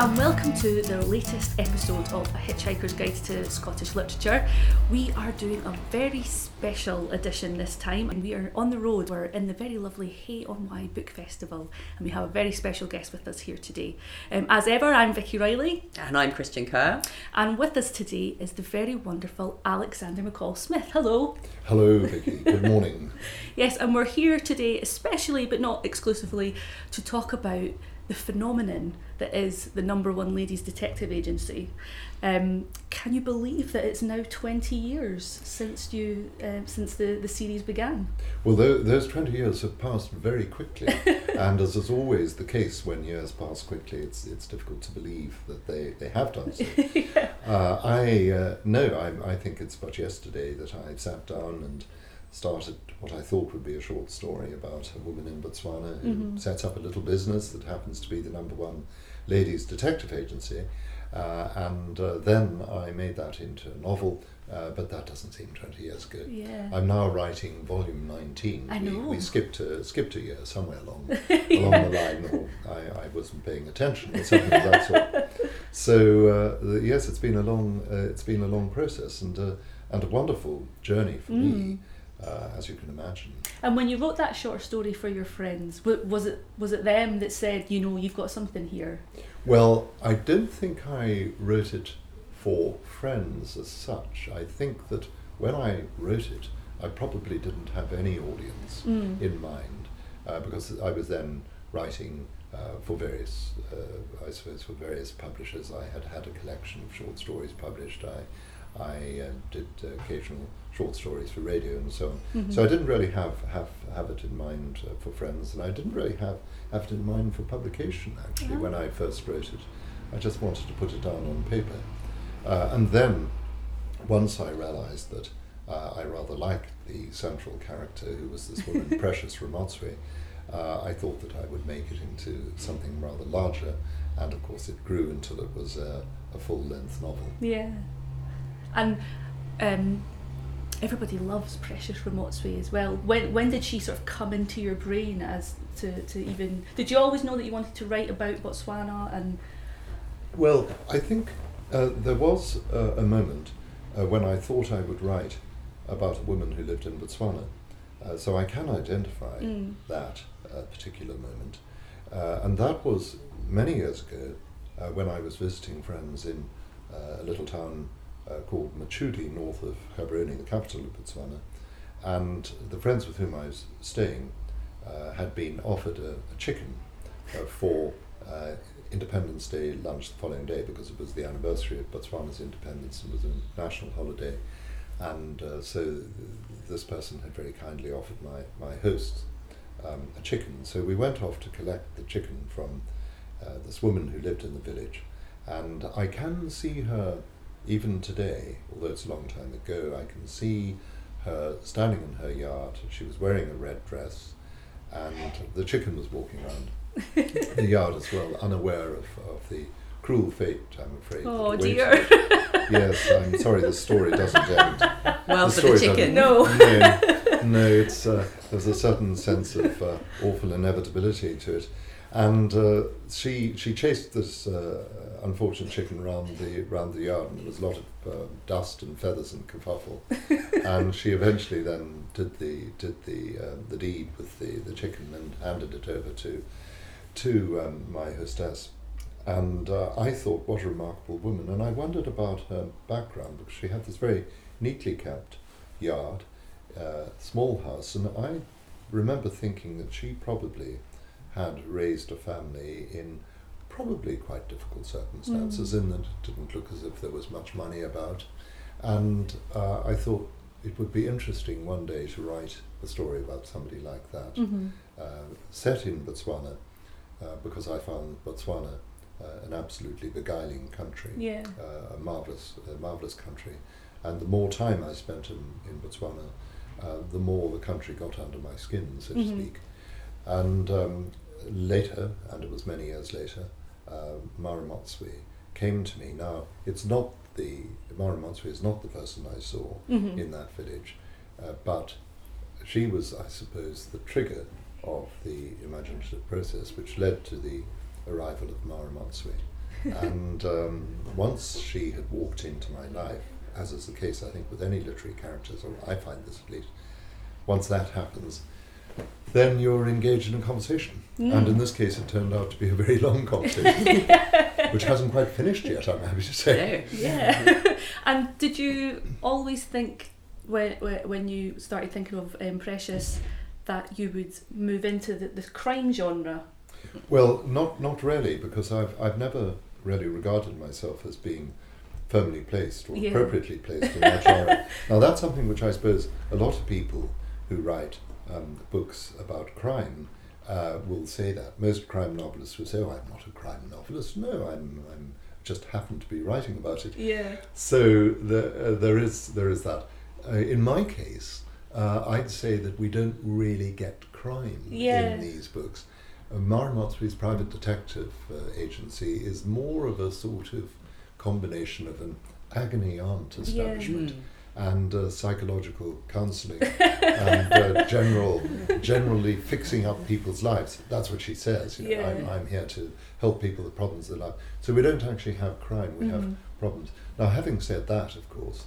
and welcome to the latest episode of A Hitchhiker's Guide to Scottish Literature. We are doing a very special edition this time, and we are on the road. We're in the very lovely Hay on Wye Book Festival, and we have a very special guest with us here today. Um, as ever, I'm Vicky Riley, And I'm Christian Kerr. and with us today is the very wonderful Alexander McCall Smith. Hello. Hello, Vicky. Good morning. Yes, and we're here today, especially but not exclusively, to talk about the phenomenon that is the number one ladies detective agency. Um, can you believe that it's now twenty years since you um, since the, the series began? Well, tho- those 20 years have passed very quickly, and as is always the case when years pass quickly, it's, it's difficult to believe that they, they have done so. uh, I uh, no, I, I think it's but yesterday that I sat down and started what I thought would be a short story about a woman in Botswana who Mhm. sets up a little business that happens to be the number one ladies detective agency. Uh, and uh, then I made that into a novel, uh, but that doesn't seem 20 years ago. Yeah. I'm now writing volume 19. I we, know. we skipped a, skipped a year somewhere along, along the line, or I, I wasn't paying attention, or something of that sort. So uh, the, yes, it's been a long uh, it's been a long process and uh, and a wonderful journey for Mm. me, uh, as you can imagine. And when you wrote that short story for your friends, was it was it them that said, you know, you've got something here? Well, I don't think I wrote it for friends as such. I think that when I wrote it, I probably didn't have any audience Mm. in mind uh, because I was then writing uh, for various, uh, I suppose, for various publishers. I had had a collection of short stories published. I, I uh, did occasional short stories for radio and so on. Mhm. So I didn't really have, have, have it in mind uh, for friends, and I didn't really have, have it in mind for publication actually when I first wrote it. I just wanted to put it down on paper. Uh, and then, once I realized that uh, I rather liked the central character, who was this woman, Precious Ramotswe, uh, I thought that I would make it into something rather larger, and of course it grew until it was a, a full length novel. Yeah. And um, everybody loves Precious Ramotswe as well. When when did she sort of come into your brain as to, to even did you always know that you wanted to write about Botswana and Well, I think uh, there was uh, a moment uh, when I thought I would write about a woman who lived in Botswana. Uh, so I can identify Mm. that uh, particular moment. Uh, and that was many years ago uh, when I was visiting friends in uh, a little town uh, called Mochudi, north of Gaborone, the capital of Botswana. And the friends with whom I was staying uh, had been offered a, a chicken uh, for uh, Independence Day lunch the following day because it was the anniversary of Botswana's independence and was a national holiday. And uh, so this person had very kindly offered my, my host um, a chicken. So we went off to collect the chicken from uh, this woman who lived in the village. And I can see her even today, although it's a long time ago, I can see her standing in her yard. She was wearing a red dress, and the chicken was walking around the yard as well, unaware of, of the cruel fate, I'm afraid. Oh dear. yes, I'm sorry, the story doesn't end. Well, The for the chicken. No. no, no, it's uh, there's a certain sense of uh, awful inevitability to it, and uh, she she chased this uh, unfortunate chicken round the round the yard, and there was a lot of uh, dust and feathers and kerfuffle, and she eventually then did the did the uh, the deed with the, the chicken and handed it over to to um, my hostess. And uh, I thought, what a remarkable woman. And I wondered about her background because she had this very neatly kept yard, uh, small house, and I remember thinking that she probably had raised a family in probably quite difficult circumstances, in that it didn't look as if there was much money about. And uh, I thought it would be interesting one day to write a story about somebody like that, hmm uh, set in Botswana, uh, because I found Botswana uh, an absolutely beguiling country Yeah. uh, a marvelous, a marvelous country. And the more time I spent in, in Botswana, uh, the more the country got under my skin, so to Mhm. speak. And um, later, and it was many years later, uh, Mma Ramotswe came to me. Now, it's not the, Mma Mma Ramotswe is not the person I saw Mhm. in that village, uh, but she was, I suppose, the trigger of the imaginative process which led to the arrival of Mma Mma Ramotswe. and um, once she had walked into my life, as is the case, I think, with any literary characters, or I find this at least, once that happens, then you're engaged in a conversation. Mm. And in this case, it turned out to be a very long conversation, which hasn't quite finished yet, I'm happy to say. No. Yeah. and did you always think when when when you started thinking of um, Precious that you would move into the, the crime genre? Well, not not really, because I've I've never really regarded myself as being firmly placed or Yeah. appropriately placed in that genre. now that's something which I suppose a lot of people who write um, books about crime uh, will say that. Most crime novelists will say, "Oh, I'm not a crime novelist. No, I'm I'm just happen to be writing about it." Yeah. So the, uh, there is there is that. Uh, in my case, uh, I'd say that we don't really get crime Yeah. in these books. Uh, Mma Ramotswe's private detective uh, agency is more of a sort of combination of an agony aunt establishment and uh, psychological counselling and uh, general, generally fixing up people's lives. That's what she says. You know, Yeah. I'm, I'm here to help people with problems of their life. So we don't actually have crime. We have Mhm. problems. Now, having said that, of course,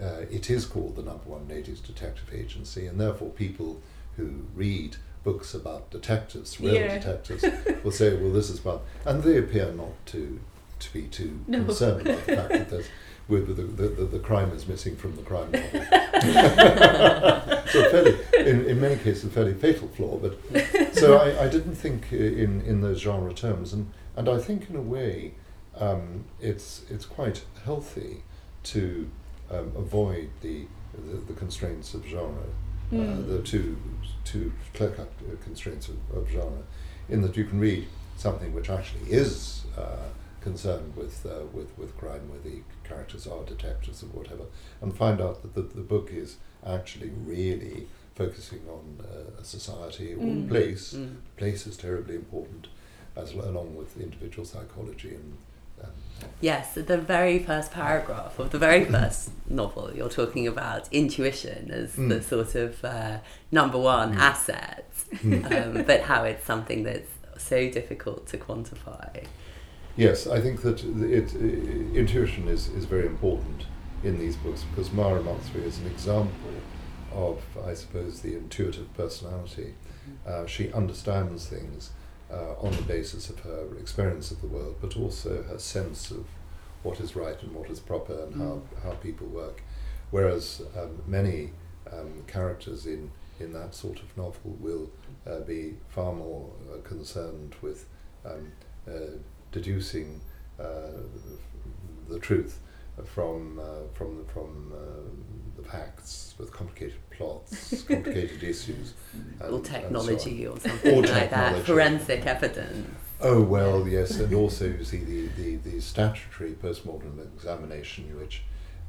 uh, it is called the number one ladies detective agency, and therefore people who read books about detectives, real Yeah. detectives, will say, "Well, this is about," and they appear not to to be too No. concerned about the fact that there's with the, the, the, the crime is missing from the crime novel. so fairly, in, in many cases, a fairly fatal flaw. But so I, I didn't think in, in those genre terms, and, and I think in a way um, it's it's quite healthy to um, avoid the, the the constraints of genre, uh, Mm. the two two clear cut constraints of, of genre, in that you can read something which actually is. Uh, concerned with uh, with with crime, where the characters are detectives or whatever, and find out that the, the book is actually really focusing on uh, a society or Mm. place. Mm. Place is terribly important, as along with individual psychology and. Um, Yes, the very first paragraph of the very first novel, you're talking about intuition as the Mm. sort of uh, number one Mm. asset, Mm. um, but how it's something that's so difficult to quantify. Yes, I think that it, i intuition is, is very important in these books because Mma Ramotswe is an example of, I suppose, the intuitive personality. Uh, she understands things uh, on the basis of her experience of the world, but also her sense of what is right and what is proper and how, how people work. Whereas um, many um, characters in, in that sort of novel will uh, be far more uh, concerned with um, uh, deducing uh, the truth from uh, from the, from uh, the facts with complicated plots, complicated issues, and- or and so technology or something Or like that, forensic evidence. Oh well, yes, and also you see the, the, the statutory postmortem examination which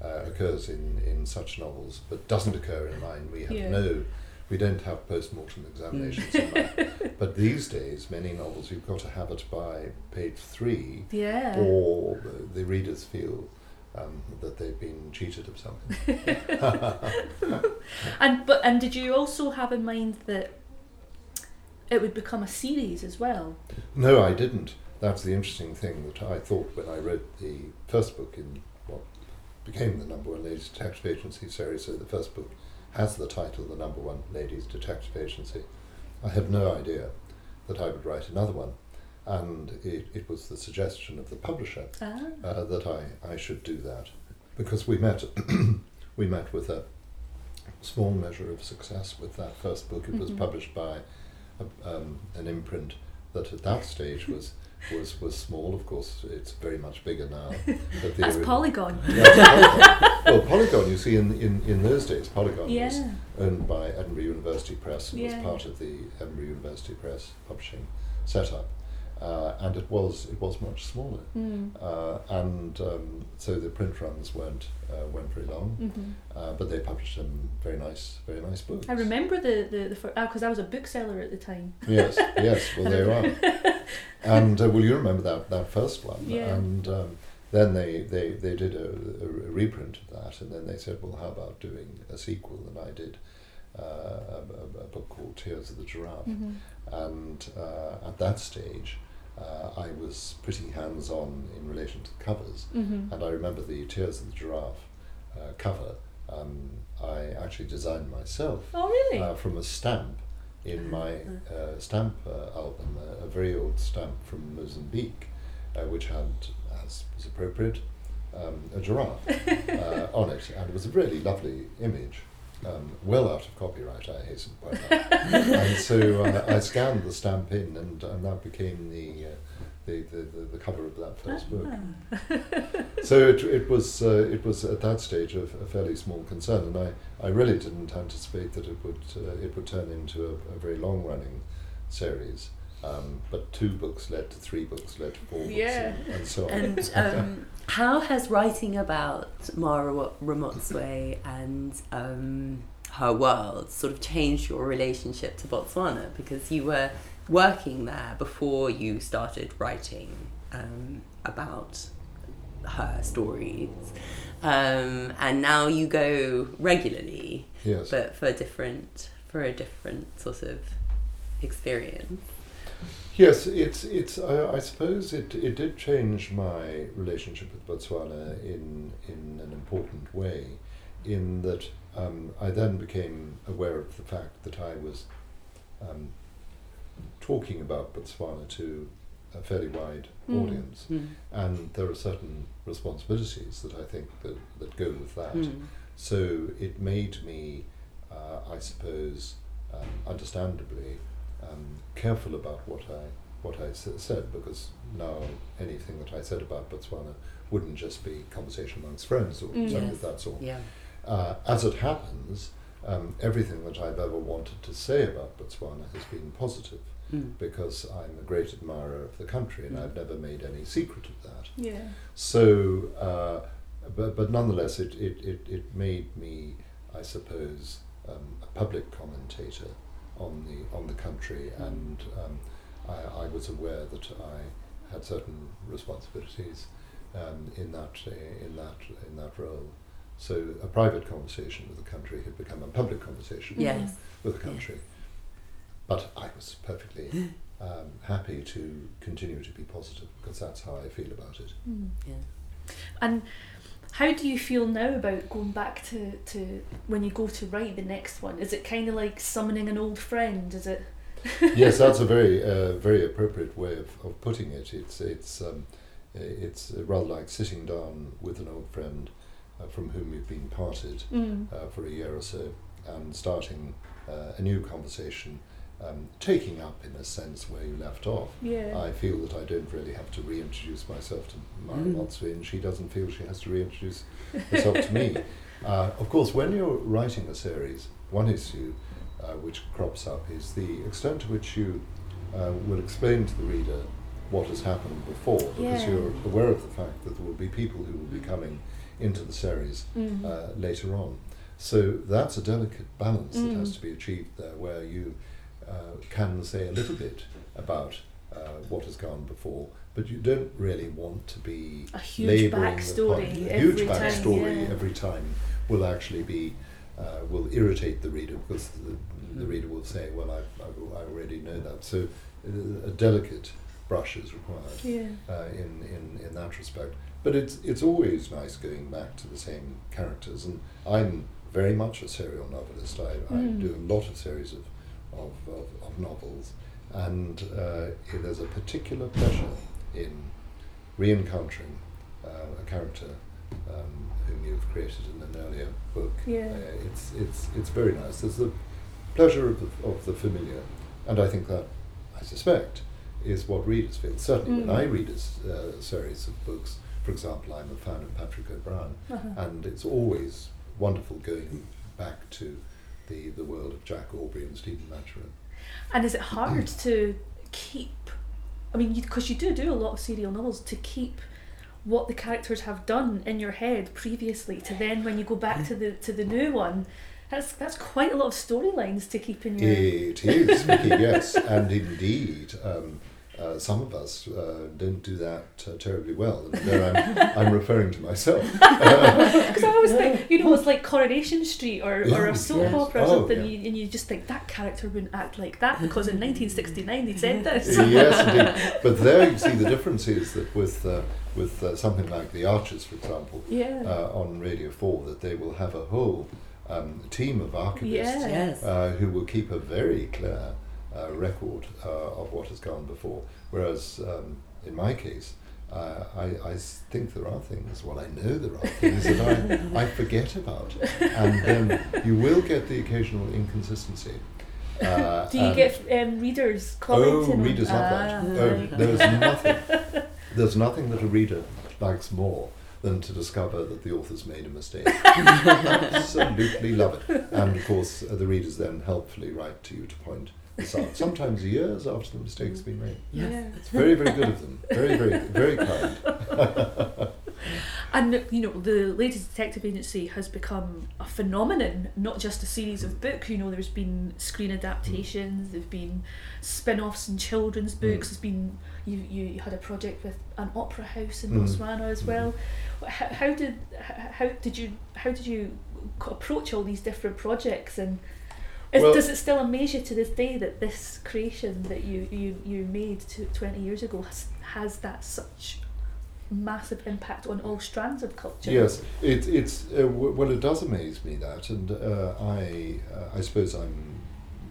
uh, occurs in, in such novels, but doesn't occur in mine. We have Yeah. no, we don't have post-mortem examinations in mine. But these days, many novels you've got to have it by page three, Yeah. or the, the readers feel um, that they've been cheated of something. And but and did you also have in mind that it would become a series as well? No, I didn't. That's the interesting thing that I thought when I wrote the first book in what became the number one ladies detective agency series. So the first book has the title "The Number One Ladies Detective Agency." I had no idea that I would write another one, and it, it was the suggestion of the publisher Ah. uh, that I, I should do that because we met we met with a small measure of success with that first book. It was Mhm. published by a, um, an imprint that at that stage was was was small. Of course, it's very much bigger now. But That's Polygon. Yeah, Polygon. well, Polygon, you see, in, in, in those days, Polygon was owned by Edinburgh University Press and Yeah. was part of the Edinburgh University Press publishing setup. Uh, and it was it was much smaller, Mm. uh, and um, so the print runs weren't uh, weren't very long, hmm uh, but they published some very nice very nice books. I remember the the the because I was a bookseller at the time. Yes, yes. Well, there you are. And uh, well, you remember that that first one, Yeah. and um, then they, they, they did a, a, reprint of that, and then they said, well, how about doing a sequel? And I did uh, a, a, book called Tears of the Giraffe, hmm and uh, at that stage, uh, I was pretty hands on in relation to the covers. Mm-hmm. And I remember the Tears of the Giraffe uh, cover, um, I actually designed myself Oh, really? uh, from a stamp in my uh, stamp uh, album, a, a very old stamp from Mozambique, uh, which had, as was appropriate, um, a giraffe uh, on it, and it was a really lovely image. Um, well out of copyright, I hasten to point out. and so uh, I scanned the stamp in, and, and that became the, uh, the, the, the, the cover of that first book. Ah. So it, it was uh, it was at that stage a, a fairly small concern, and I, I really didn't anticipate that it would uh, it would turn into a, a very long running series. Um, but two books led to three books, led to four books, and, and so on. And um, how has writing about Mma Ramotswe and um, her world sort of changed your relationship to Botswana? Because you were working there before you started writing um, about her stories. Um, and now you go regularly, yes. but for a different for a different sort of experience. Yes, it's it's. I, I suppose it, it did change my relationship with Botswana in in an important way, in that um, I then became aware of the fact that I was um, talking about Botswana to a fairly wide Mm. audience, and there are certain responsibilities that I think that, that go with that. Mm. So it made me, uh, I suppose, um, understandably, um, careful about what I what I s- said because now anything that I said about Botswana wouldn't just be conversation amongst friends or Mm. something Yes. of that sort. Yeah. Uh, as it happens, um, everything that I've ever wanted to say about Botswana has been positive Mm. because I'm a great admirer of the country and Mm. I've never made any secret of that. yeah. So, uh, but, but nonetheless, it, it, it, it made me, I suppose, um, a public commentator on the on the country, Mm. and um, I, I was aware that I had certain responsibilities um, in that uh, in that in that role. So, a private conversation with the country had become a public conversation Yes. with the country. But I was perfectly um, happy to continue to be positive because that's how I feel about it. Mm. Yeah. And how do you feel now about going back to, to when you go to write the next one? Is it kind of like summoning an old friend? Is it? yes, that's a very uh, very appropriate way of, of putting it. It's it's um, it's rather like sitting down with an old friend uh, from whom you've been parted Mm. uh, for a year or so and starting uh, a new conversation, um, taking up in a sense where you left off. Yeah. I feel that I don't really have to reintroduce myself to Mara Mm. And she doesn't feel she has to reintroduce herself to me. Uh, of course, when you're writing a series, one issue uh, which crops up is the extent to which you uh, will explain to the reader what has happened before, because Yeah. you're aware of the fact that there will be people who will be coming into the series Mm. uh, later on. So that's a delicate balance that has Mm. to be achieved there, where you can say a little bit about uh, what has gone before, but you don't really want to be A huge backstory. A every huge time, backstory yeah. every time will actually be uh, will irritate the reader because the, the Mm. reader will say, "Well, I, I, I already know that." So uh, a delicate brush is required Yeah. uh, in, in, in that respect. But it's, it's always nice going back to the same characters, and I'm very much a serial novelist. I, I Mm. do a lot of series of, of, of, of novels, and uh, there's a particular pleasure in re-encountering uh, a character um, whom you've created in an earlier book. Yeah. Uh, it's, it's, it's very nice. There's the pleasure of the, of the familiar, and I think that, I suspect, is what readers feel. Certainly, Mm. when I read a uh, series of books, for example, I'm a fan of Patrick O'Brian, Uh-huh. and it's always wonderful going back to the, the world of Jack Aubrey and Stephen Maturin. And is it hard to keep? I mean, because you, do do a lot of serial novels to keep what the characters have done in your head previously to then when you go back to the to the new one. That's that's quite a lot of storylines to keep in your. It is, Vicky, yes, and indeed, um, uh, some of us uh, don't do that uh, terribly well. And there I'm, I'm referring to myself. Because I always think, you know, it's like Coronation Street or, or a soap Yes. opera or Oh, something, yeah. you, and you just think that character wouldn't act like that because in 1969 they said this. yes, indeed. But there you see the difference is that with uh, with uh, something like The Archers, for example, yeah. uh, on Radio 4, that they will have a whole um, team of archivists Yes. uh, who will keep a very clear uh, record uh, of what has gone before. Whereas um, in my case, uh, I, I think there are things, well, I know there are things that I, I forget about. And then you will get the occasional inconsistency. Uh, Do you get um, readers Oh, commenting? on- readers love that. Ah, Oh, there's nothing. There's nothing that a reader likes more than to discover that the author's made a mistake. Absolutely love it. And of course, uh, the readers then helpfully write to you to point this. Sometimes years after the mistake's been made. Yeah. It's very, very good of them. Very, very, very kind. And you know, the Ladies Detective Agency has become a phenomenon, not just a series of books. You know, there's been screen adaptations, there've been spin-offs and children's books. Mm. There's been you, you had a project with an opera house in Mm. Botswana as Mm. well. How, how did how, how did you how did you approach all these different projects and is, Well- does it still amaze you to this day that this creation that you, you, you made to, 20 years ago has, has that such massive impact on all strands of culture? Yes, it, it's uh, w- well. It does amaze me that, and uh, I uh, I suppose I'm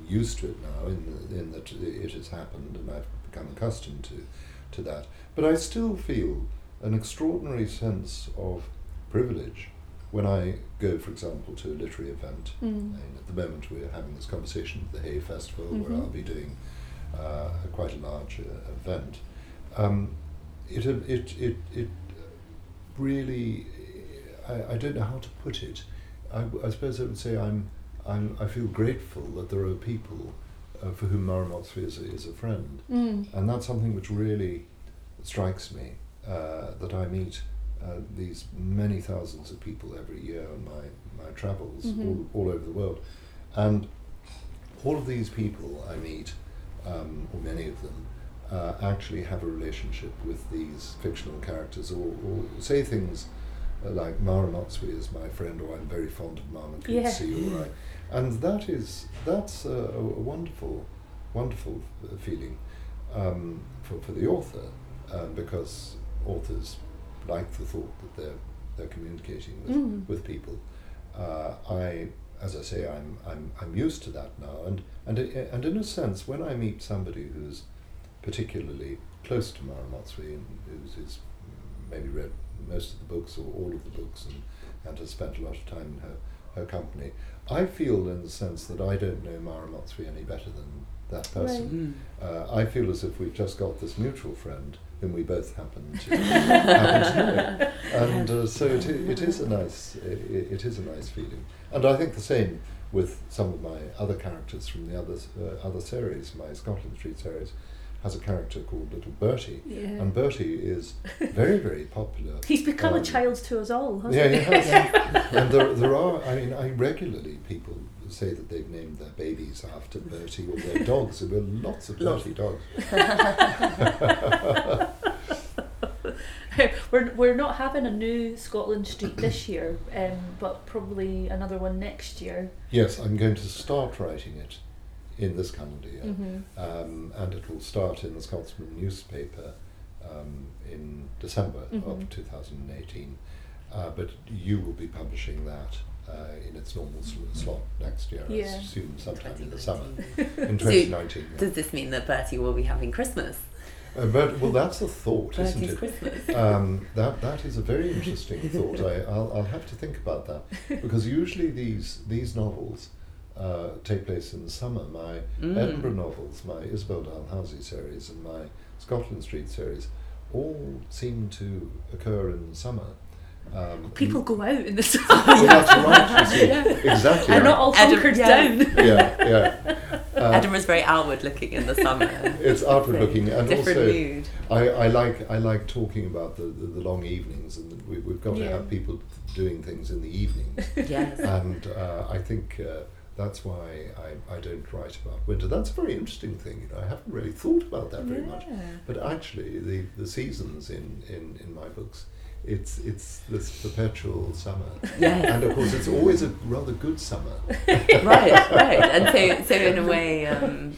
used to it now in the, in that it has happened, and I've become accustomed to to that. But I still feel an extraordinary sense of privilege when I go, for example, to a literary event. Mm. And at the moment, we're having this conversation at the Hay Festival, where Mhm. I'll be doing uh, a quite a large uh, event. Um, it, it, it, it really, I, I don't know how to put it. I, I suppose I would say I'm, I'm, I feel grateful that there are people uh, for whom Mara is a, is a friend. Mm. And that's something which really strikes me uh, that I meet uh, these many thousands of people every year on my, my travels Mhm. all, all over the world. And all of these people I meet, um, or many of them, uh, actually have a relationship with these fictional characters or, or say things uh, like Mma Ramotswe is my friend or I'm very fond of Mama Yeah. Or I, and that is that's a, a wonderful wonderful uh, feeling um, for, for the author um, because authors like the thought that they're they're communicating with, Mm. with people. Uh, I, as I say, I'm, I'm, I'm used to that now, and and and in a sense, when I meet somebody who's particularly close to Mma Ramotswe and who's, who's maybe read most of the books or all of the books and, and has spent a lot of time in her, her company, I feel in the sense that I don't know Mma Ramotswe any better than that person. Mm. Uh, I feel as if we've just got this mutual friend whom we both happen to happen to know, and uh, so it, it is a nice i i- it is a nice feeling. And I think the same with some of my other characters from the other uh, other series. My Scotland Street series has a character called Little Bertie, Yeah. and Bertie is very very popular. He's become um, a child to us all, hasn't Yeah, he? he has. and there, there are, I mean, I regularly people say that they've named their babies after Bertie or their dogs. There were lots of Lots. Bertie dogs. we're, we're not having a new Scotland Street this year, um, but probably another one next year. Yes, I'm going to start writing it in this calendar year. hmm Um, and it will start in the Scotsman newspaper um, in December Mhm. of 2018. Uh, but you will be publishing that uh, in its normal sl- slot next year, I assume, sometime in the summer, in 2019. yeah. Does this mean that Bertie will be having Christmas? Uh, but well, that's a thought, isn't Bertie's it? Christmas. Um, that that is a very interesting thought. I, I'll, I'll have to think about that because usually these these novels uh, take place in the summer. My Mm. Edinburgh novels, my Isabel Dalhousie series, and my Scotland Street series, all seem to occur in the summer. Um, People go out in the summer. Well, that's right. You Yeah. exactly. They're not all Adam- hunkered yeah. down. yeah, yeah. Uh, Edinburgh's very outward looking in the summer. It's outward looking, and Different also mood. I, I like I like talking about the, the, the long evenings, and we, we've got to have people doing things in the evenings. Yes. and uh, I think uh, that's why I, I don't write about winter. That's a very interesting thing. You know, I haven't really thought about that very much. But actually, the, the seasons in, in, in my books, it's it's this perpetual summer, and of course, it's always a rather good summer. right, right. And so, so in a way, um,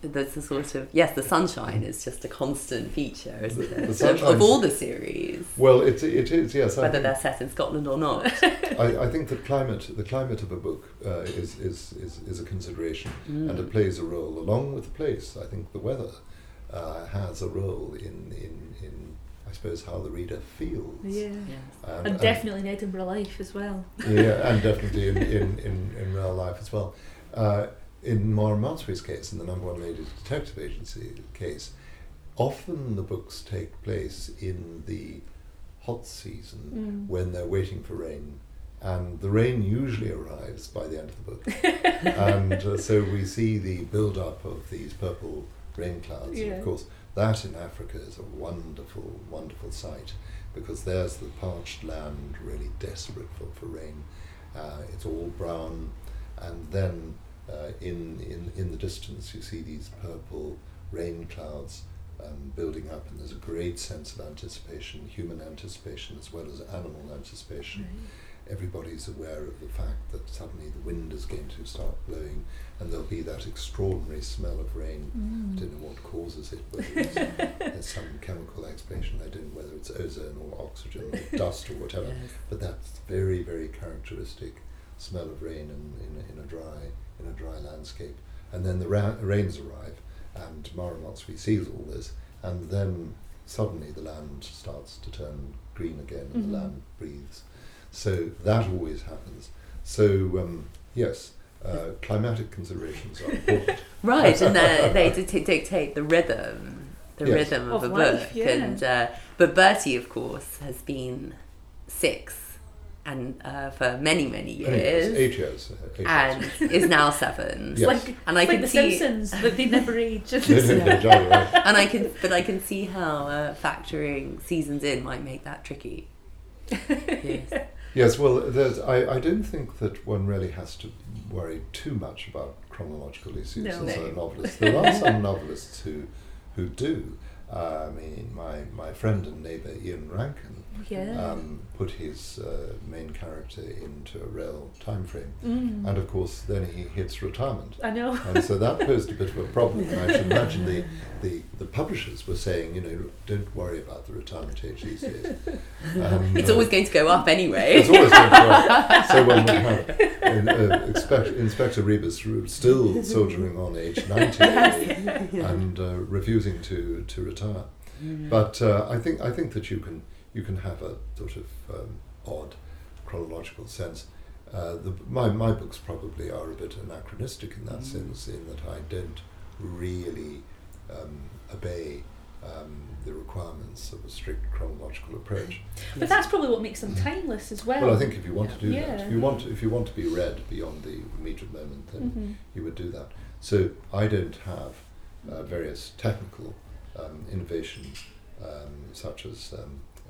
there's a sort of yes, the sunshine is just a constant feature, isn't The- the it? of, of all the series, Well, it, it is yes. Whether think- they're set in Scotland or not. I, I think the climate, the climate of a book uh, is, is, is, is a consideration, Mm. and it plays a role along with the place. I think the weather uh, has a role in, in, in, I suppose, how the reader feels. Yeah. Yes. And, And definitely in Edinburgh life as well. yeah, and definitely in, in, in, in real life as well. Uh, in Mma Ramotswe's case, in the number one ladies detective agency case, often the books take place in the hot season Mm. when they're waiting for rain, and the rain usually arrives by the end of the book. and uh, so we see the build up of these purple rain clouds. And of course, that in Africa is a wonderful, wonderful sight because there's the parched land really desperate for, for rain. Uh, it's all brown, and then uh, in, in, in the distance you see these purple rain clouds um, building up, and there's a great sense of anticipation, human anticipation as well as animal anticipation everybody's aware of the fact that suddenly the wind is going to start blowing and there'll be that extraordinary smell of rain. Mm. I don't know what causes it, whether it's, there's some chemical explanation, I don't know whether it's ozone or oxygen or dust or whatever, Yes. but that's very, very characteristic smell of rain in, in, a- in a dry in a dry landscape. And then the ra- rains arrive and Mma Ramotswe sees all this and then suddenly the land starts to turn green again and Mhm. the land breathes. So that always happens. So um, yes, uh, climatic considerations are important. Right, and they they dictate the rhythm, the Yes. rhythm of, Of a life, book. yeah. And uh, but Bertie, of course, has been six, and uh, for many many years, Eight years. uh, eight and years. is now seven. Yes. Like, And I like can the see, Simpsons, that they never age. No, no, no, jolly right. and I can, but I can see how uh, factoring seasons in might make that tricky. Yes. Yes, well, I, I don't think that one really has to worry too much about chronological issues No. as No. a novelist. There are some novelists who who do. Uh, I mean, my, my friend and neighbour Ian Rankin yeah. um, put his uh, main character into a real time frame. Mm. And of course, then he hits retirement. I know. And so that posed a bit of a problem. And I should imagine the, the, the publishers were saying, you know, don't worry about the retirement age these days. Um, It's uh, always going to go up anyway. it's always going to work. So one would have uh, uh, expect, Inspector Rebus r- still soldiering on age 90 and uh, refusing to, to retire. But uh, I think I think that you can you can have a sort of um, odd chronological sense. Uh, the, my my books probably are a bit anachronistic in that Mm. sense, in that I don't really um, obey um, the requirements of a strict chronological approach. But that's probably what makes them timeless as well. Well, I think if you want to do that, if you want if you want to be read beyond the immediate moment, then Mhm. you would do that. So I don't have uh, various technical um, innovations um, such as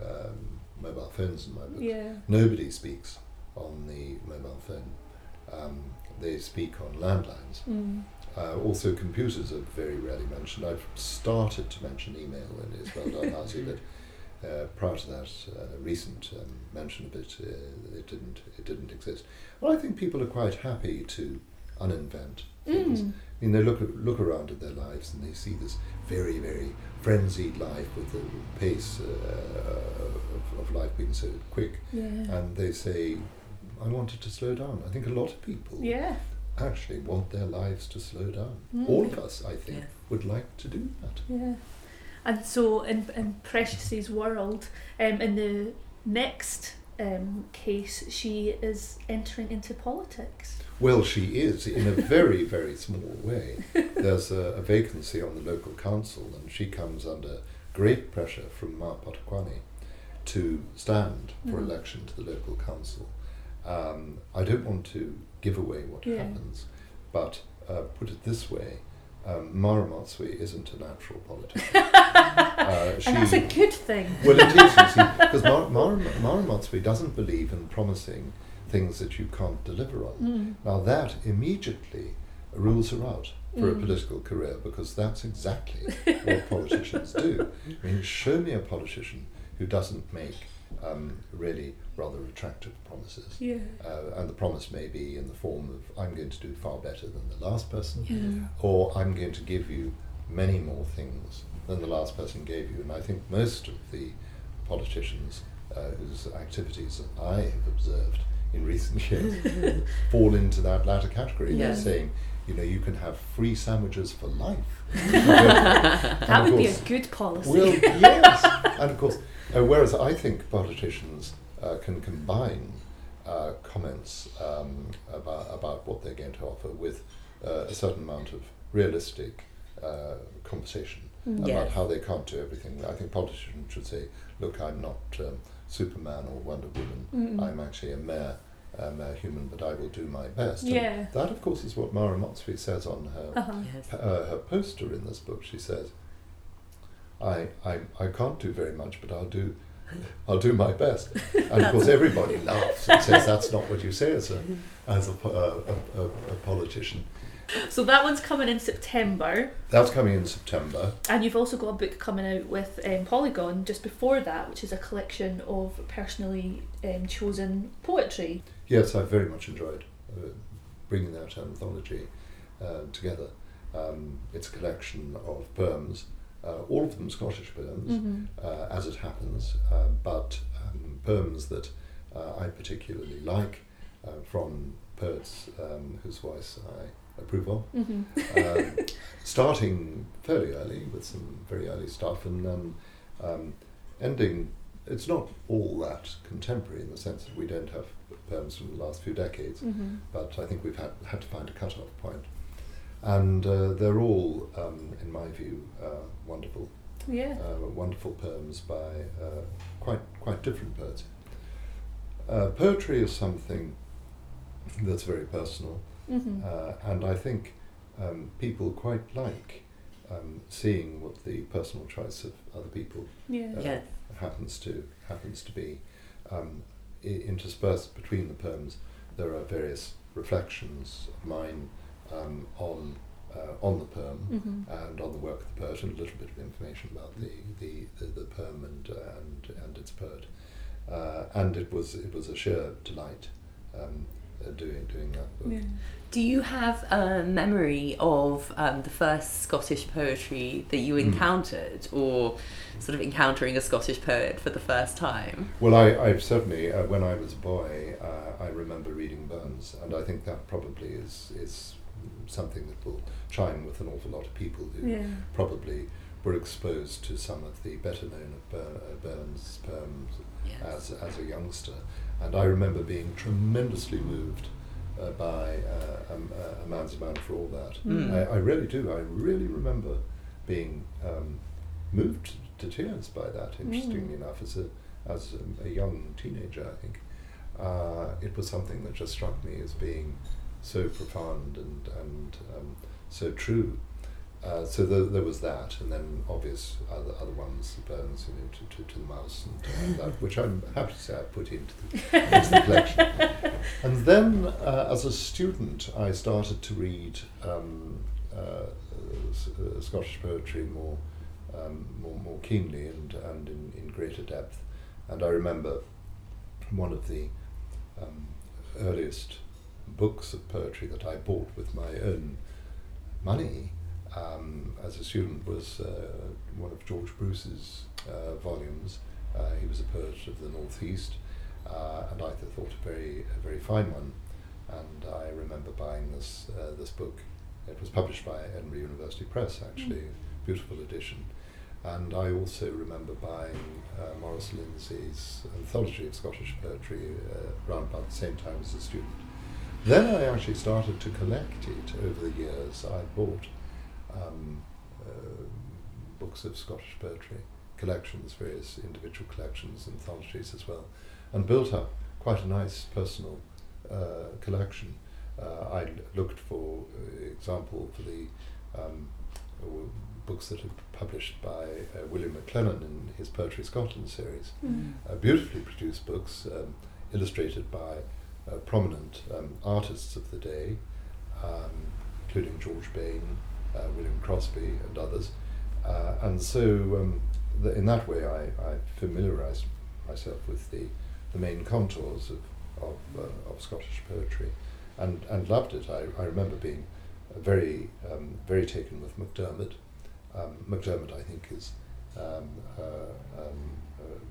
um, mobile phones in my book. Yeah. Nobody speaks on the mobile phone. Um, they speak on landlines. Mm. Uh, also, computers are very rarely mentioned. I've started to mention email in Isabel Dalhousie, but uh, prior to that, uh, recent um, mention of it, uh, it didn't it didn't exist. Well, I think people are quite happy to uninvent things. Mm. I mean, they look look around at their lives and they see this very very frenzied life with the pace uh, of, of life being so quick, Yeah. and they say, "I wanted to slow down." I think a lot of people yeah. actually want their lives to slow down. Mm. All of us, I think, Yes. would like to do that. Yeah. And so in, in Precious's world, um, in the next um, case, she is entering into politics. Well, she is in a very, very small way. There's a, a vacancy on the local council, and she comes under great pressure from Ma Potokwane to stand for Mhm. election to the local council. Um, I don't want to give away what Yeah. happens, but uh, put it this way. Um, Mma Ramotswe isn't a natural politician. uh, she, and that's a good thing. Well, it is, because Mar- Mar- Mma Ramotswe doesn't believe in promising things that you can't deliver on. Mm. Now that immediately rules her out for a Mm. political career because that's exactly what politicians do. I mean, show me a politician who doesn't make um, really rather attractive promises. Yeah. Uh, and the promise may be in the form of I'm going to do far better than the last person, Yeah. or I'm going to give you many more things than the last person gave you. And I think most of the politicians uh, whose activities I have observed in recent years fall into that latter category. They're saying, you know, you can have free sandwiches for life. That of would be a good policy. Well, yes, and of course, uh, whereas I think politicians uh, can combine uh, comments um, about about what they're going to offer with uh, a certain amount of realistic uh, conversation Mm. about how they can't do everything. I think politicians should say, "Look, I'm not um, Superman or Wonder Woman. Mm. I'm actually a mere." A human, but I will do my best. And Yeah. that, of course, is what Mma Ramotswe says on her Uh-huh. Yes. uh, her poster in this book, she says, I, I, I can't do very much, but I'll do, I'll do my best. And of course, everybody laughs and says that's not what you say as a, as a, a, a, a politician. So that one's coming in September, That's coming in September. and you've also got a book coming out with um, Polygon just before that, which is a collection of personally um, chosen poetry. Yes, I've very much enjoyed uh, bringing that anthology uh, together. Um, it's a collection of poems, uh, all of them Scottish poems. Mm-hmm. uh, as it happens, uh, but um, poems that uh, I particularly like uh, from poets um, whose voice I approve of. Mm-hmm. Um, starting fairly early with some very early stuff and then um, ending, it's not all that contemporary in the sense that we don't have poems from the last few decades, Mm-hmm. but I think we've had, had to find a cut-off point. And uh, they're all, um, in my view, uh, wonderful Yeah. uh, wonderful poems by uh, quite quite different poets. Uh, poetry is something that's very personal, Mm-hmm. uh, and I think um, people quite like um, seeing what the personal choice of other people yeah. uh, Yes. happens to happens to be. Um, i- interspersed between the poems, there are various reflections of mine um, on uh, on the poem Mm-hmm. and on the work of the poet and a little bit of information about the, the, the, the poem and, uh, and, and its poet. Uh, and it was, it was a sheer delight um, uh, doing, doing that book. Yeah. Do you have a memory of um, the first Scottish poetry that you Mm. encountered, or sort of encountering a Scottish poet for the first time? Well, I, I certainly, uh, when I was a boy, uh, I remember reading Burns, and I think that probably is, is something that will chime with an awful lot of people who Yeah. probably were exposed to some of the better known of uh, Burns' poems Yes. as, as a youngster. And I remember being tremendously moved uh, by uh, um, uh, A Man's a Man for All That. Mm. I, I really do. I really remember being um, moved to tears by that, interestingly enough, as a, as a, a young teenager, I think. Uh, it was something that just struck me as being so profound and, and um, so true. Uh, so there, there was that, and then obvious other other ones, Burns, you know, to, to, to the mouse, and uh, that, which I'm happy to say I put into the, into the collection. And then, uh, as a student, I started to read um, uh, uh, Scottish poetry more, um, more, more keenly and, and in, in greater depth. And I remember one of the um, earliest books of poetry that I bought with my own money um, as a student was uh, one of George Bruce's uh, volumes. Uh, he was a poet of the Northeast, uh, and I thought a very, a very fine one. And I remember buying this uh, this book. It was published by Edinburgh University Press, actually, beautiful edition. And I also remember buying uh, Maurice Lindsay's anthology of Scottish poetry uh, around about the same time as a student. Then I actually started to collect it over the years. I bought um, uh, books of Scottish poetry, collections, various individual collections, anthologies as well, and built up quite a nice personal uh, collection. Uh, I looked for uh, example for the um, books that are published by uh, William MacLellan in his Poetry Scotland series Mm. uh, beautifully produced books, um, illustrated by uh, prominent um, artists of the day, um, including George Bain, uh, William Crosbie, and others. Uh, and so, um, the, in that way, I, I familiarised myself with the, the main contours of, of, uh, of Scottish poetry and, and loved it. I, I remember being very, um, very taken with MacDiarmid. Um, MacDiarmid, I think, is um, um, uh,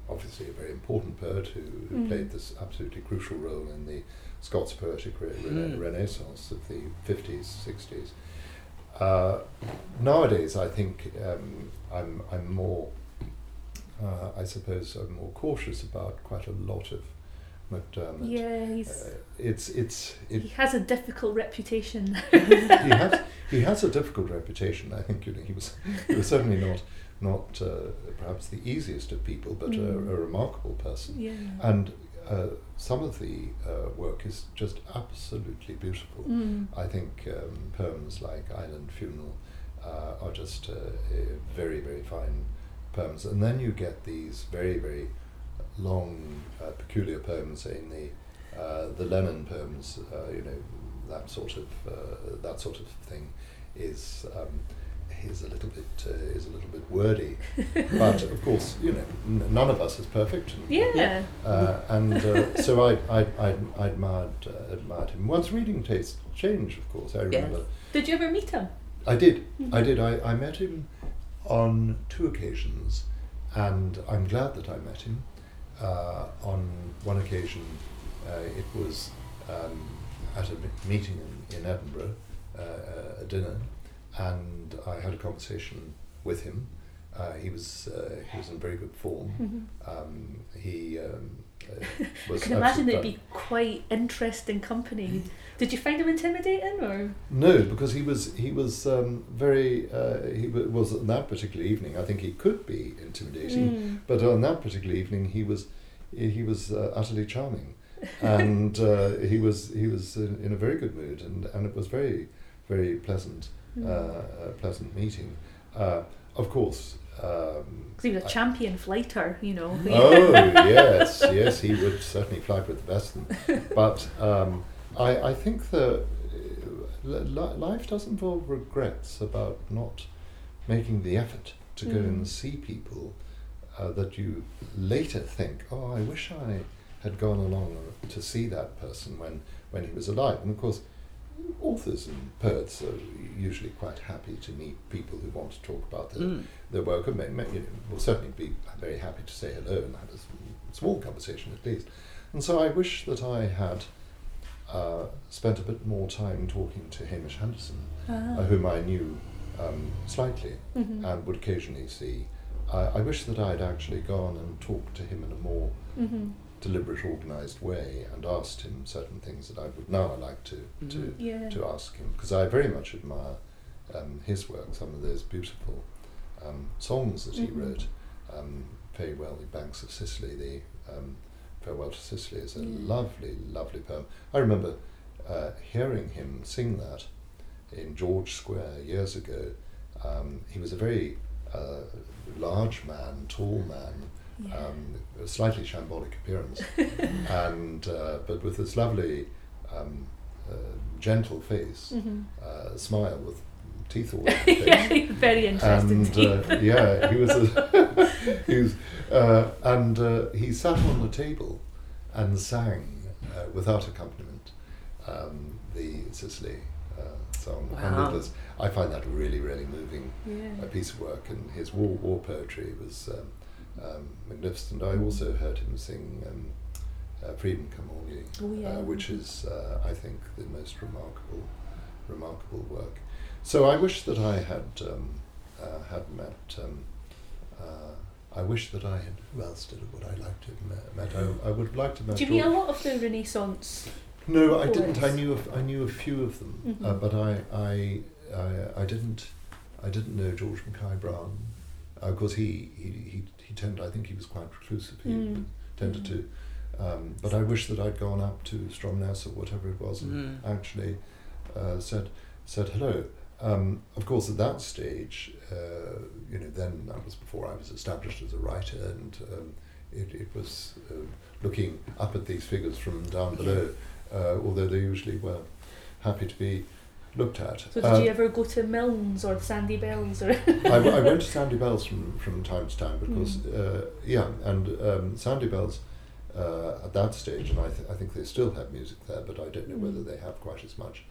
obviously a very important poet who, who Mm. played this absolutely crucial role in the Scots poetic re- rena- Mm. renaissance of the 50s, 60s. Uh, nowadays, I think um, I'm, I'm more, uh, I suppose, I'm more cautious about quite a lot of MacDiarmid. Yeah, he's, Uh, it's it's it, he has a difficult reputation. he has he has a difficult reputation. I think you know, he was he was certainly not not uh, perhaps the easiest of people, but Mm. a, a remarkable person. yeah. And uh, some of the uh, work is just absolutely beautiful. Mm. I think um, poems like Island Funeral uh, are just uh, very, very fine poems. And then you get these very, very long, uh, peculiar poems in the uh, the Lenin poems. Uh, you know that sort of uh, that sort of thing is. Um, is a little bit uh, is a little bit wordy, but of course you know n- none of us is perfect. And, Yeah. uh, and uh, so I, I, I, I admired, uh, admired him. Once reading tastes change, of course. I remember. Did you ever meet him? I did. Mhm. I did. I, I met him on two occasions, and I'm glad that I met him. Uh, on one occasion, uh, it was um, at a meeting in, in Edinburgh, uh, a dinner, and I had a conversation with him. Uh, he was uh, he was in very good form. Mhm. Um, he um, uh, I can imagine it'd be quite interesting company. Did you find him intimidating or? No, because he was he was um, very uh, he w- was on that particular evening. I think he could be intimidating, Mm. but on that particular evening he was he was uh, utterly charming, and uh, he was he was in, in a very good mood, and, and it was very very pleasant Mm. uh, a pleasant meeting. Uh, of course. Um, 'Cause he was a I- champion flyter, you know. oh yes, yes, he would certainly fly with the best of them. But um, I, I think that uh, li- li- life does involve regrets about not making the effort to go Mm. and see people uh, that you later think, oh, I wish I had gone along to see that person when, when he was alive. And of course, authors and poets are usually quite happy to meet people who want to talk about their Mm. their work and may, may, you know, will certainly be very happy to say hello and have a small conversation at least. And so I wish that I had uh, spent a bit more time talking to Hamish Henderson, Ah. uh, whom I knew um, slightly Mhm. and would occasionally see. I, I wish that I'd actually gone and talked to him in a more Mhm. Deliberate, organised way and asked him certain things that I would now like to, to Mhm. Yeah. to ask him because I very much admire um, his work. Some of those beautiful um, songs that he Mhm. wrote, um, "Fare Well, the Banks of Sicily," the um, "Farewell to Sicily" is a Yeah. lovely, lovely poem. I remember uh, hearing him sing that in George Square years ago. Um, he was a very uh, large man, tall man, Yeah. um, a slightly shambolic appearance, and uh, but with this lovely, um, uh, gentle face, Mhm. uh, smile with teeth all over the face. yeah, very interesting. and teeth. uh, yeah, he was, a, he was, uh, and uh, he sat on the table and sang uh, without accompaniment um, the Sicily song, and Wow. it was. I find that really, really moving yeah. a piece of work, and his war, war poetry was um, um, magnificent. I also heard him sing um, uh, Freedom Come All Ye, Oh, yeah. uh, which is, uh, I think, the most remarkable, remarkable work. So I wish that I had um, uh, had met. Um, uh, I wish that I had. Who else did would I like to have met? I, I would like to have met. Do you meet a lot of the Renaissance? no, I didn't. I knew a, I knew a few of them, uh, Mhm. but I, I I I didn't I didn't know George Mackay Brown. Uh, of course, he, he he he tended. I think he was quite reclusive. He Mm. tended Mm. to. Um, but I wish that I'd gone up to Stromness or whatever it was and Mm. actually uh, said said hello. Um, of course, at that stage, uh, you know, then that was before I was established as a writer, and um, it, it was uh, looking up at these figures from down below uh, although they usually were happy to be looked at. So did Uh, you ever go to Milnes or Sandy Bells or? I, w- I went to Sandy Bells from, from time to time because, uh, yeah, and um, Sandy Bells uh, at that stage, and I, th- I think they still have music there, but I don't know whether Mm. they have quite as much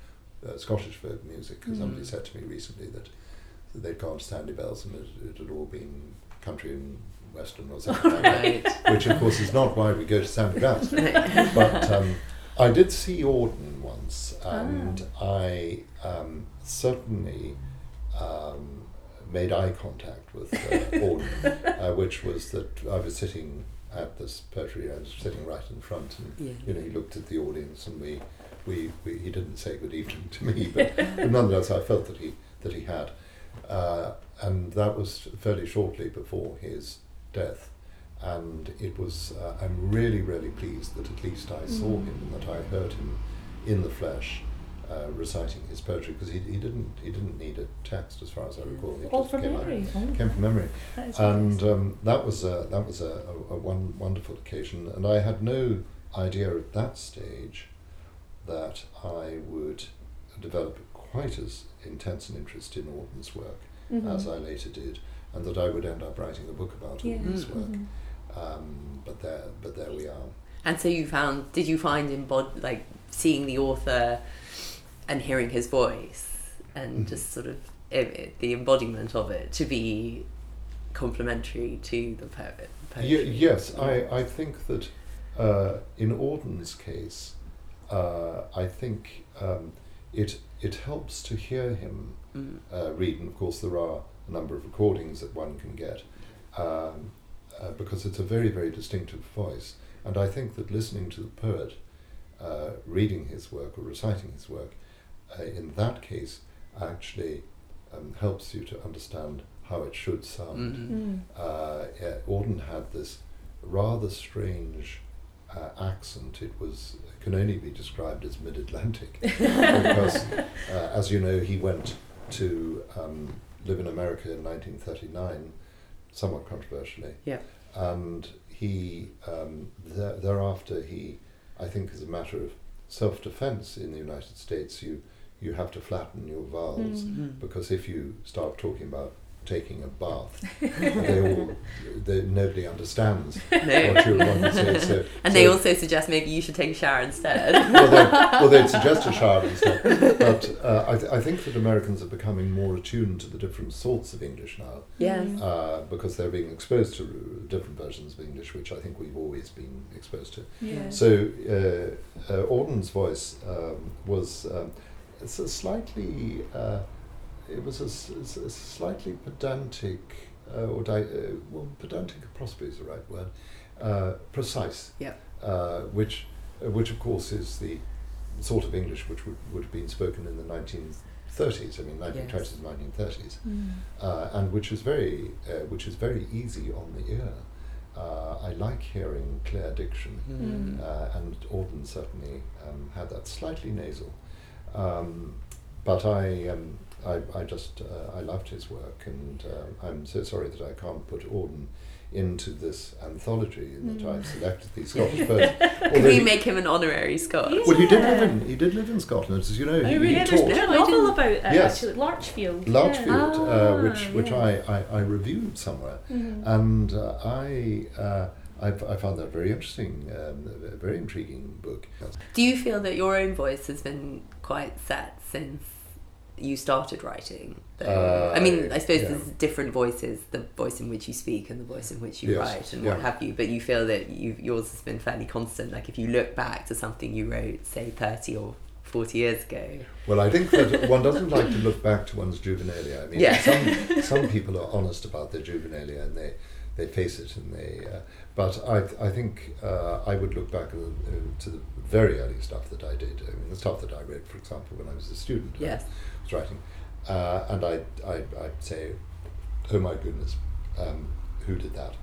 uh, Scottish folk music. Because somebody Mm. said to me recently that, that they'd gone to Sandy Bells and it, it had all been country and western or something like that, which of course is not why we go to Sandy Bells. but um, I did see Auden once, and I um, certainly um, made eye contact with uh, Auden, uh, which was that I was sitting at this poetry, I was sitting right in front, and Yeah. you know he looked at the audience, and we, we, we he didn't say good evening to me, but, but nonetheless I felt that he that he had, uh, and that was fairly shortly before his death and it was uh, I'm really really pleased that at least I saw Mm. him and that I heard him in the flesh uh, reciting his poetry because he, he didn't he didn't need a text as far as I recall it All just from came out- memory. Oh, came from memory that and um, that was a, that was a, a, a one wonderful occasion and I had no idea at that stage that I would develop quite as intense an interest in Auden's work Mhm. as I later did and that I would end up writing a book about Yeah. Auden's Mm. work Mhm. Um, but there, but there we are. And so you found, did you find embod- like seeing the author and hearing his voice and Mhm. just sort of i i- the embodiment of it to be complementary to the poet? Ye- yes, I, I think that uh, in Auden's case, uh, I think um, it it helps to hear him Mm. uh, read, and of course there are a number of recordings that one can get, um, uh, because it's a very very distinctive voice, and I think that listening to the poet uh, reading his work or reciting his work, uh, in that case, actually um, helps you to understand how it should sound Mhm. Mm. uh, yeah, Auden had this rather strange uh, accent. It was can only be described as mid-Atlantic because, uh, as you know, he went to um, live in America in 1939, somewhat controversially, Yeah. and he um, th- thereafter he, I think, as a matter of self-defense in the United States, you you have to flatten your vowels Mm. Mm. because if you start talking about taking a bath, they all they, nobody understands No. what you want to say. So, And so- they also suggest maybe you should take a shower instead. well, they, well, they'd suggest a shower instead. But uh, I, th- I think that Americans are becoming more attuned to the different sorts of English now yes. Mm. uh, because they're being exposed to different versions of English, which I think we've always been exposed to. Yeah. So uh, uh, Auden's voice um, was um, slightly uh, it was a slightly pedantic uh, or di- uh, well pedantic possibly is the right word uh, precise Yeah. uh, which uh, which of course is the sort of English which would, would have been spoken in the 1930s I mean 1920s Yes. and 1930s Mm. uh, and which is very uh, which is very easy on the ear uh, I like hearing clear diction Mm. uh, and Auden certainly um, had that slightly nasal. Um, but I, um, I, I just uh, I loved his work, and uh, I'm so sorry that I can't put Auden into this anthology in that Mm. I've selected these Scottish poets. Could Although we make him an honorary Scot? Yeah. well, he did live in he did live in Scotland, as you know. Oh, He, really? he Yeah, there's taught been a I novel didn't- about it Yes. actually, Larchfield. Larchfield, Yeah. uh, which Ah, which yeah. I, I, I reviewed somewhere, Mhm. and uh, I, uh, I I found that very interesting, um, a very intriguing book. Do you feel that your own voice has been quite set since you started writing? Uh, I mean, I suppose yeah. there's different voices: the voice in which you speak and the voice in which you Yes, write, and what have you. But you feel that you yours has been fairly constant. Like if you look back to something you wrote, say, thirty or forty years ago. Well, I think that one doesn't like to look back to one's juvenilia. I mean, Yeah. some some people are honest about their juvenilia and they, they face it and they. Uh, but I I think uh, I would look back to the very early stuff that I did. I mean, the stuff that I read, for example, when I was a student. Yes. I was writing, uh, and I I I'd say, oh my goodness, um, who did that?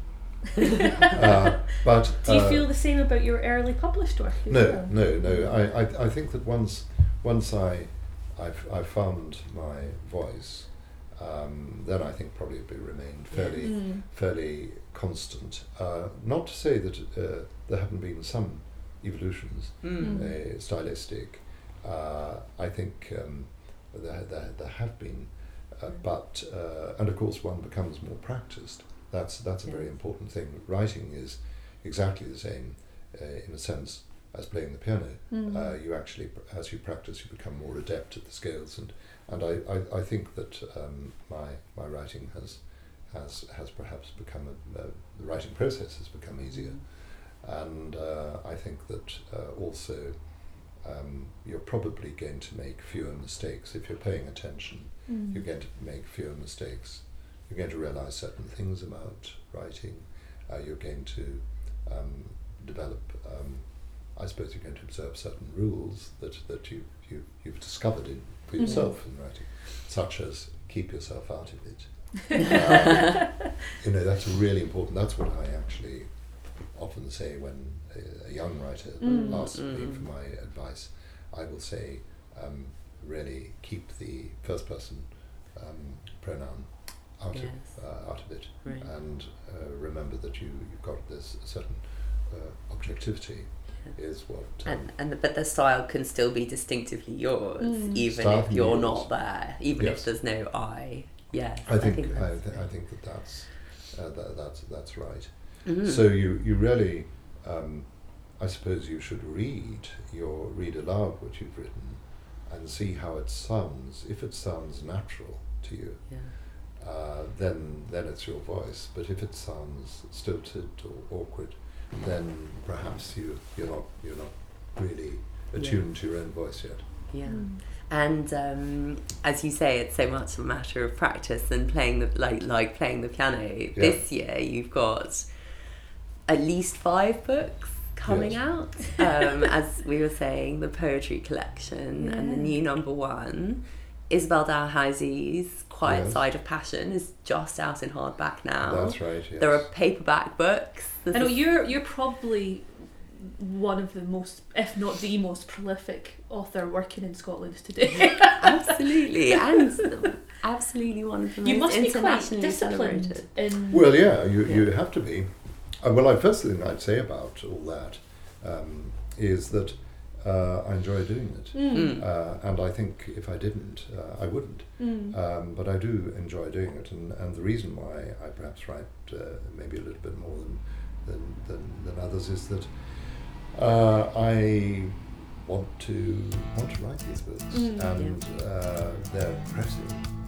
uh, but Do you uh, feel the same about your early published work? no, well? no, no. I, I, I think that once, once I, I've, I found my voice, um, then I think probably it will remain fairly, Mm. fairly constant. Uh, not to say that uh, there haven't been some evolutions, Mm. uh, stylistic. Uh, I think um, there, there, there have been, uh, but uh, and of course one becomes more practiced. That's that's a very important thing. Writing is exactly the same uh, in a sense as playing the piano. Mm. Uh, you actually, as you practice, you become more adept at the scales, and and I, I, I think that um, my my writing has has has perhaps become a, uh, the writing process has become easier, and uh, I think that uh, also um, you're probably going to make fewer mistakes if you're paying attention. Mm. You're going to make fewer mistakes. You're going to realize certain things about writing. Uh, you're going to um, develop. Um, I suppose you're going to observe certain rules that, that you, you, you've discovered in, for Mhm. yourself in writing, such as keep yourself out of it. Um, you know, that's really important. That's what I actually often say when a, a young writer Mm. asks me Mm. for my advice. I will say, um, really keep the first person um, pronoun out Yes. of uh, out of it, Right. and uh, remember that you you've got this certain uh, objectivity is what um, And, and but the style can still be distinctively yours, Mm. even Style if you're yours. not there, even Yes. if there's no I. Yes, I think I, that's th- I think that that's uh, that, that's that's right. Mhm. So you you really, um, I suppose you should read your read aloud what you've written, and see how it sounds. If it sounds natural to you, yeah. uh, then then it's your voice. But if it sounds stilted or awkward, then perhaps you you're not you're not really attuned to your own voice yet. Yeah. Mm. And um, as you say, it's so much a matter of practice and playing the like like playing the piano. This year, you've got at least five books coming Yes. out. Um, as we were saying, the poetry collection and the new number one. Isabel Dalhousie's Quiet Yes. Side of Passion is just out in hardback now. That's right. Yes. There are paperback books. There's I know you're you're probably one of the most, if not the most prolific author working in Scotland today. absolutely and absolutely one of the you most must be quite internationally disciplined celebrated. in. Well, yeah, you, you have to be. Uh, well, the first thing I'd say about all that um, is that uh, I enjoy doing it. Mm. Uh, and I think if I didn't, uh, I wouldn't. Mm. Um, but I do enjoy doing it. And, and the reason why I perhaps write uh, maybe a little bit more than, than, than, than others is that uh, I want to want to write these books, Mm, and uh, they're pressing.